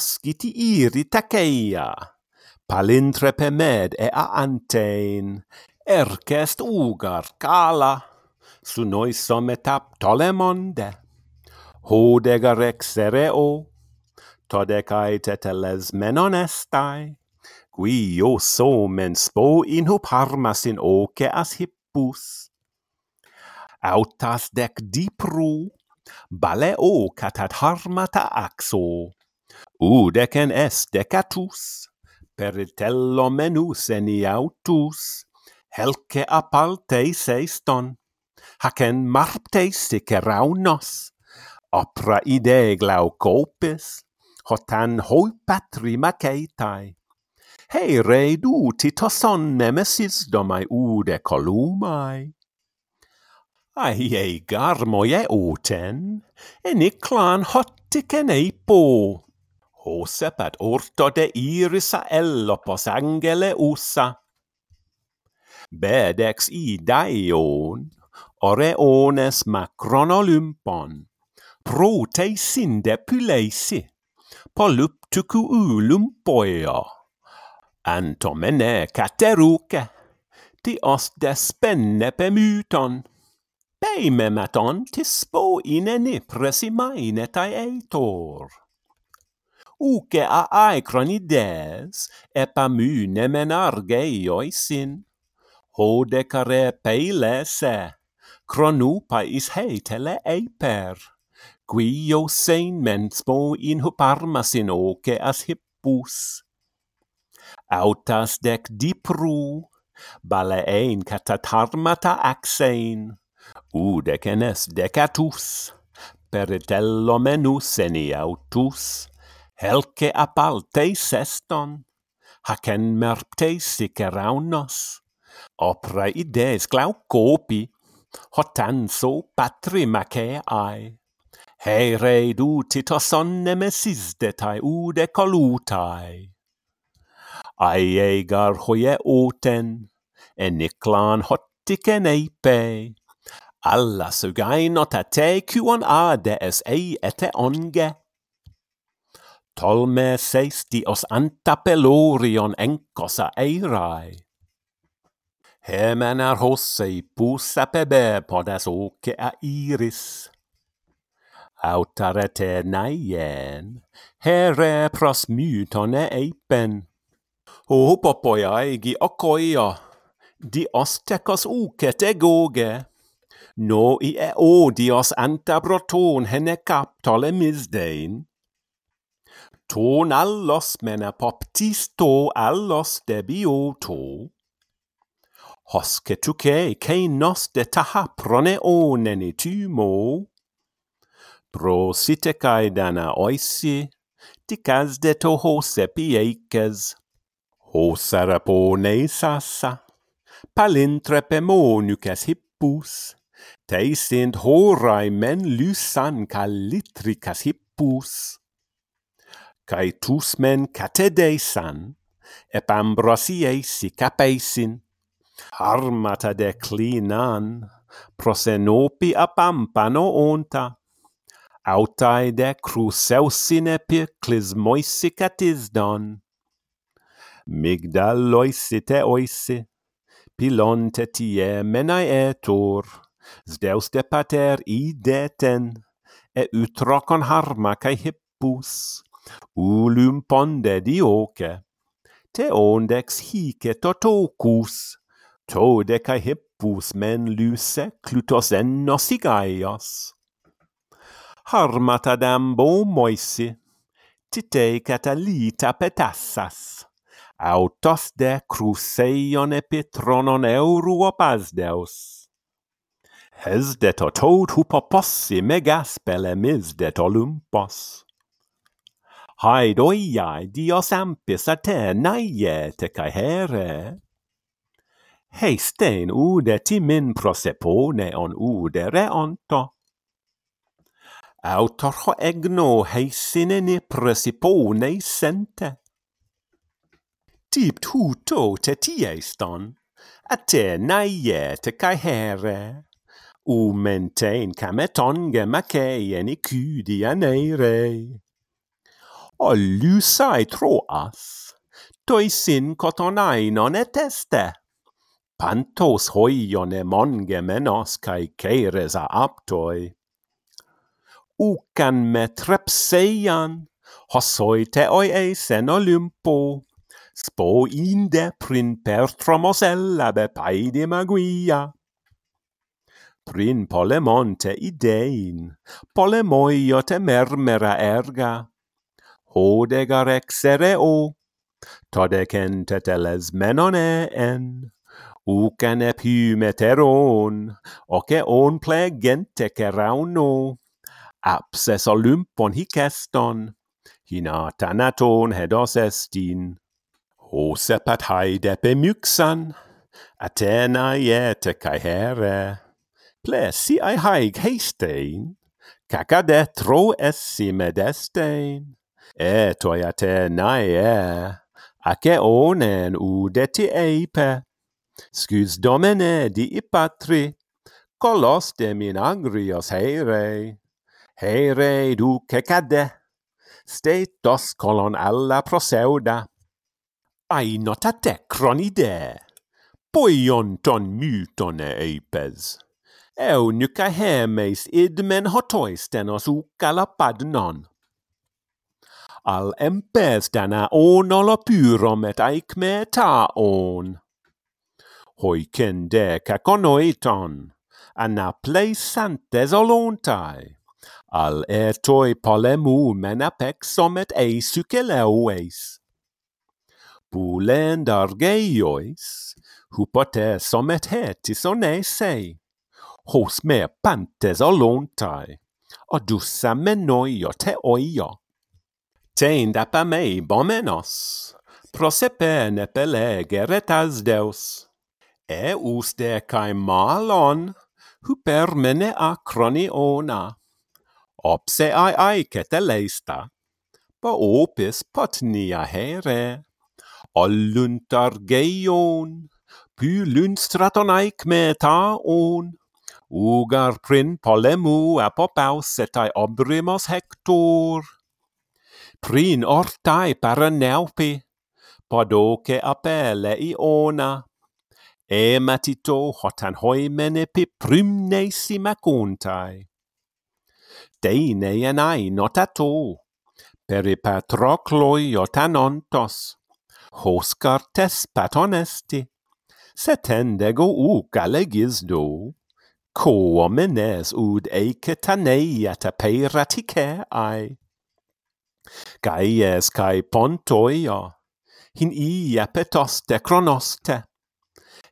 askit iri taceia. Palintrepe med e a antein, ercest ugar kala, su noi sometap tolemonde. Hodegar exereo, todecae teteles menon estai, qui io so men spo in hup harmas in oce as hippus. Autas dec dipru, baleo catat harmata axo, Udecen est decatus, peritello menus eniautus, helce apalteis eiston, hacen marpteis siceraunos, opra idee glaucopis, hotan hoi patri macetai. Hei redu titoson nemesis domai ude columae. Aiei garmoie uten, eniclan hoticen eipo. Hosepät urtode irisa ellopas angele ussa. Bedex idaion, oreones macronolympan, proteissin depuleisi, polyptuku ulumpoia, antomene kateruke, tios despenne pemyton, peimematon tispo ineni presimaine tai eitor. uke a aekronides, epamyne men argeioisin, hodecare peilese, cronupa is heitele eiper, quio sein mensmo in huparmasin oce as hippus. Autas dec dipru, baleein catatarmata axein, udecenes decatus, peritello menus eni autus, helce apaltei seston, hacen merptei siceraunos, opra ides glaucopi, hotanso patrimaceae, here dutit nemesis detai ude colutae. Aiegar hoie oten, eniklan hotiken eipe, allas ugainot te cuon ade es ei ete onge, tolme seistios anta pelorion encosa eirai. Hemen är hossei pussa pebe podas oke a iris. Autare te naien, here pros mytone eipen. Hopopoja egi okoia, di ostekos oke te goge. No i e odios anta broton henne kaptole misdein. Ton allos mena poptisto allos debioto. Hosce tuce cei nos de taha oneni tumo Pro sitecae dana oisi, dicas de toho sepieces. Ho sarapone sassa, palintrepemonucas hippus, te sint horai men lusan calitricas hippus cae tusmen men san, ep ambrosiesi sicapeisin, armata declinan, prosenopi ap ampano onta, autae de cruceusin epi clismoisi catisdon. Migdaloisi oisi, pilonte tie menae etur, Zeus de pater ideten, e utrocon harma cae hippus, ulum ponde dioce, teondex hice totocus, todeca hippus men luce clutos ennos igaias. Harmata dambo moisi, tite catalita petassas, autos de cruceion epitronon euro opasdeus. Hes de totot hupopossi megas pelemis de Olympos. Haidoiai Dios ampis a te naiete cae here. Heistein ude timin prosepone on ude reonto. Autorho egno heisine ni prosepone sente. Tip tuto te tieston, a te naiete cae here. U mentein cametonge maceien icudia neirei. Ollysai troas, toisin cotonainon et este. Pantos hoion monge menos cae ceres a aptoi. Ucan me trepseian, hossoi teoi eisen Olympo, spo inde prin be paidi maguia. Prin polemonte idein, polemoiot mermera erga, O todeken teteles menone en, ucan epimeteron, oce on plegente cerauno, apses olympon hiceston, hina tanaton hedos estin, hose haide depe myxan, Athena iete cae here, plesi ai haig heistein, cacadetro essi medestein e toyate nae ace onen udeti eipe scus domene di patri colos de min angrios heire heire du duce cade stetos colon alla proseuda. Ai notate cronide poion ton mutone eipes eunuca hemes idmen hotois tenos ucala padnon al denä on olla pyromet aikme taon. Hoikende kakonoiton, anna pleisantes olontai. Al etoi polemu menapexomet eis Bulend argeiois, hupote somet hetis onesei. Hos me pantes olontai, odussa menoio te oio. Tein apamei bomenos, prosepe nepele geretas deus. E uste cae malon, hupermenea croniona. Opse ai ai ceteleista, po opis potnia here. Olluntar geion, pylun lunstraton aic metaon. Ugar prin polemu apopaus setai obrimos hector prin ortai paraneupi, podoce apele iona, ematito hotan hoimenepi primnesi macuntai. Deine ienai notato, peri patrocloi otanontos, hoscartes patonesti, setendego u alegis do, quo menes ud eicetaneiata peiraticae Kai es kai pontoia hin i epetoste chronoste.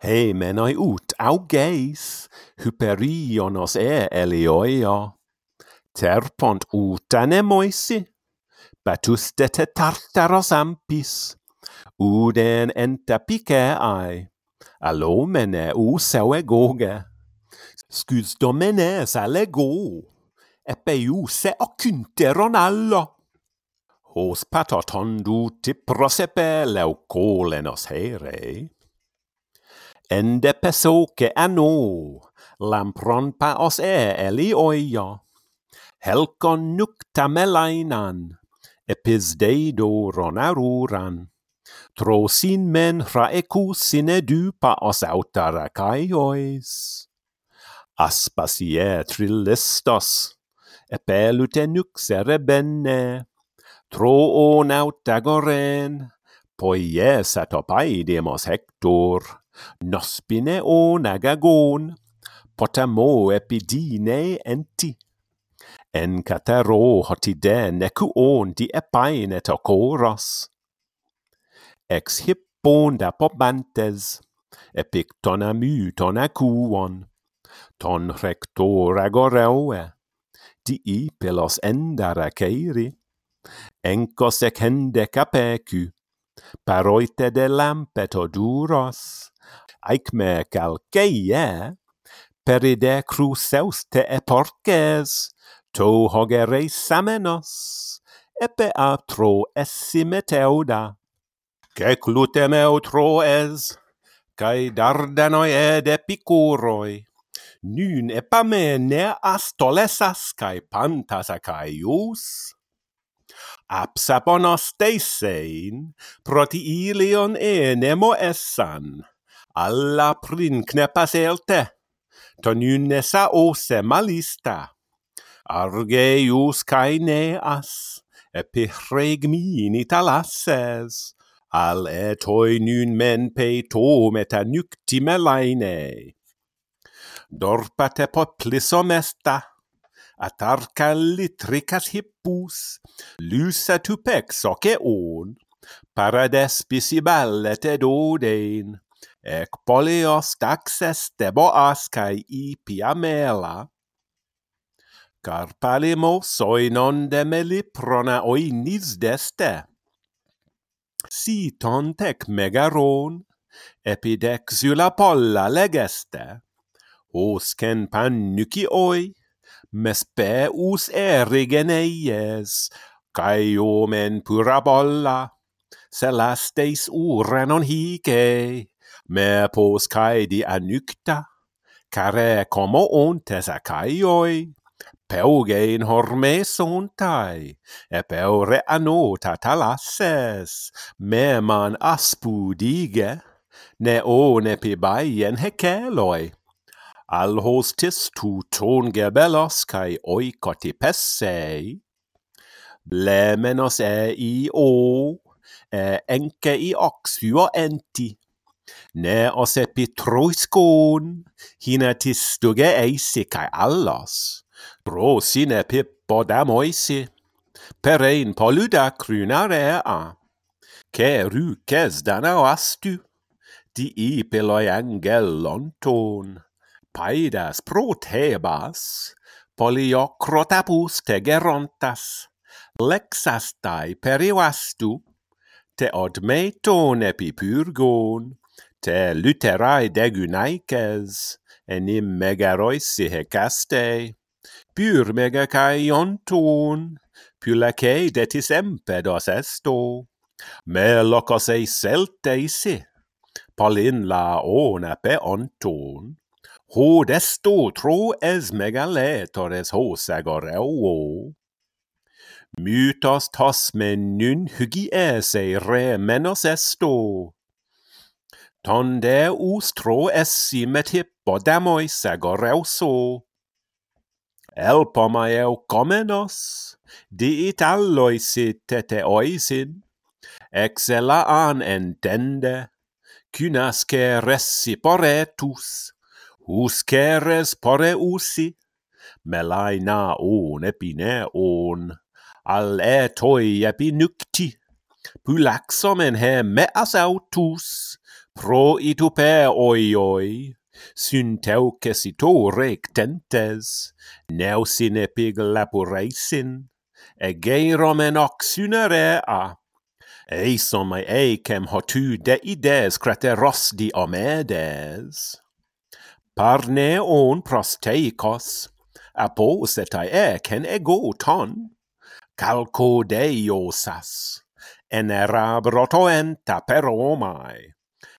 He menoi ut augeis hyperionos e elioia terpont ut anemoisi. Batuste te tartaros ampis. Uden enta piceae u useu goge. scus domenes allego epe iu se occunteron allo hos patatondu ti prosepe leucolenos here. Ende peso che anno, lampron paos e elioia, helcon nuc tamelainan, episdeido ronaruran. Trosin men raecu sine du pa os autarakaiois. Aspasie trillistos, epelute nuc serebenne, tro o nautagoren, poies at opai demos hector, nospine o nagagon, potamo epidine enti. En catero hotide necu on di epain et. Ex hippon da pobantes, epic tona mu tona cuon, ton rector agoreoe, di i pelos endara cairit enkos ec hendec apecu, paroite de lampeto duros, aicme calceie, peride cruceuste eporces, to hogere samenos, epe atro essimeteuda. Ceclutem eutro es, cae dardanoi ed epicuroi, nun epame ne astolesas cae pantas acaius, apsaponosteisein protiilion e nemo essan. Alla prin knepas elte ton unesa ose malista. Arge ius neas epireg min al etoi nun men peito meta nuctime lainei dorpate – atarcalli trikas hippus, lusa tupec soce on, parades i ballet ed odein, ec polios taxes deboas cae ipiamela. Carpalimo soinon demeli prona oinis deste. Si tontec megaron, epidexula polla legeste, osken pan nucioi, mes Mespeus erigeneies, cae omen purabolla, hige, me hice, cae di anucta, care como ontes peuge Peugein hormes sontai, e peure anota talasses, meman aspudige, ne one pibaien heceloi al hostis tu ton gebelos kai oi kotipesse blemenos e i o e enke i ox enti. Ne os epi troiskon hinatis stuge eisi kai allos. Pro sine epi podamoisi perein poluda crunarea che ruces dana astu di i peloi angelon ton paidas pro Tebas, poliocrotapus te gerontas, lexastai perivastu, te odmeton epi te luterai degunaices, enim megaroisi hecaste, pur megacai onton, pulace detis empedos esto, me locos ei selte isi, polin la ona pe onton, Hodesto tro es megaletores hosagareo. Mytas tas menyn hygiese re menos esto. Tonde us tro essi metippo damoi sagareuso. Elpomaeu comenos, diit alloi sit teteoisin, excela an entende, cynasce reciporetus usceres poreusi, melainaon epineon, al etoi epinukti, pylaxomen he meas autus, pro itupe oioi, synteuces ito rectentes, neusin epig lapureisin, egeiromen oxynerea, eisom ei eicem hotu deides crateros diomedes parneon prosteikos, apos etai eken ego ton, calcodeiosas, en per omai.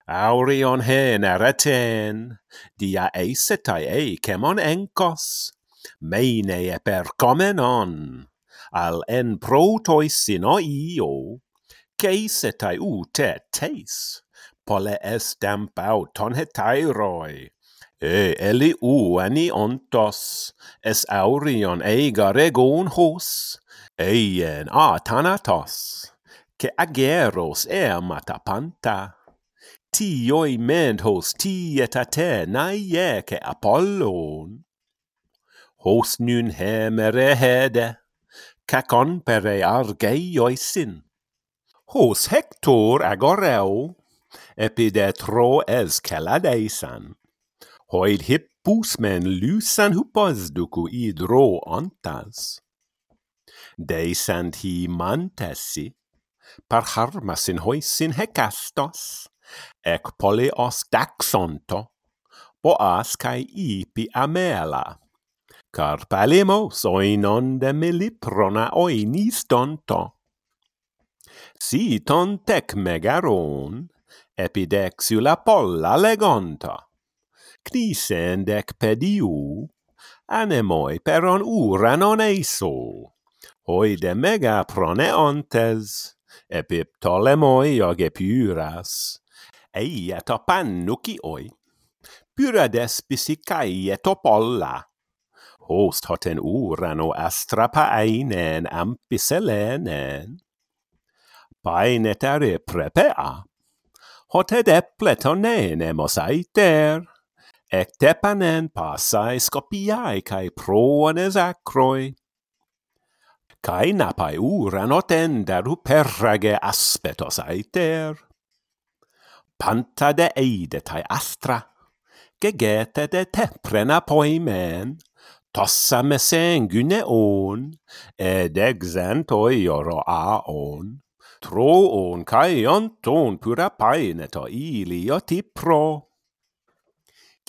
Aurion hen ereten, dia eis etai kemon enkos, meine e per comenon. Al en protoi sinoio, ceis etai ute teis, pole estamp auton hetairoi, e eli uani ontos, es aurion eiga regon hos, eien a tanatos ke ageros amata panta, tioi ment hos tietate naie ke Apollon. Hos nun hemere hede, cacon pere argeioi sin. Hos Hector agoreo, epidetro es τρώες hoid hippusmen lysan hupasduku idro antas. Deisant hi mantesi, par harmasin hoisin hecastos, ec poleos daxonto, boas cae ipi amela. Car palimos oinon de meliprona oinis tonto. Si ton tec megaron, epidexula polla legonta knisen dec pediu, anemoi peron uranon eiso, hoide mega proneontes, epiptolemoi ogepyras, eia to pannukioi, pyrades pisicaie topolla, host hoten urano astrapainen ampiselenen, painetare prepea, hot ed epleton aiter ectepanen passae scopiae cae proanes acroi. Cae napae uran otendaru perrage aspetos aeter. Panta de eidetae astra, gegete de teprena poimen, tossa mesengune on, ed exentoi ioro aon, troon cae onton pura paineto ilio tipro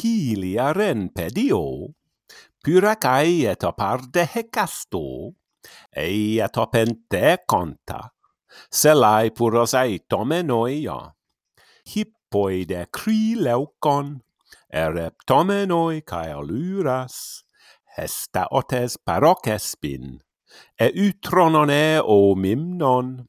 cilia renpedio, pyracai et aparte hecasto, ei et opente conta, selai purosai tomenoia, hippoide crileucon, cae aluras, hesta otes parocespin, e utronone o mimnon,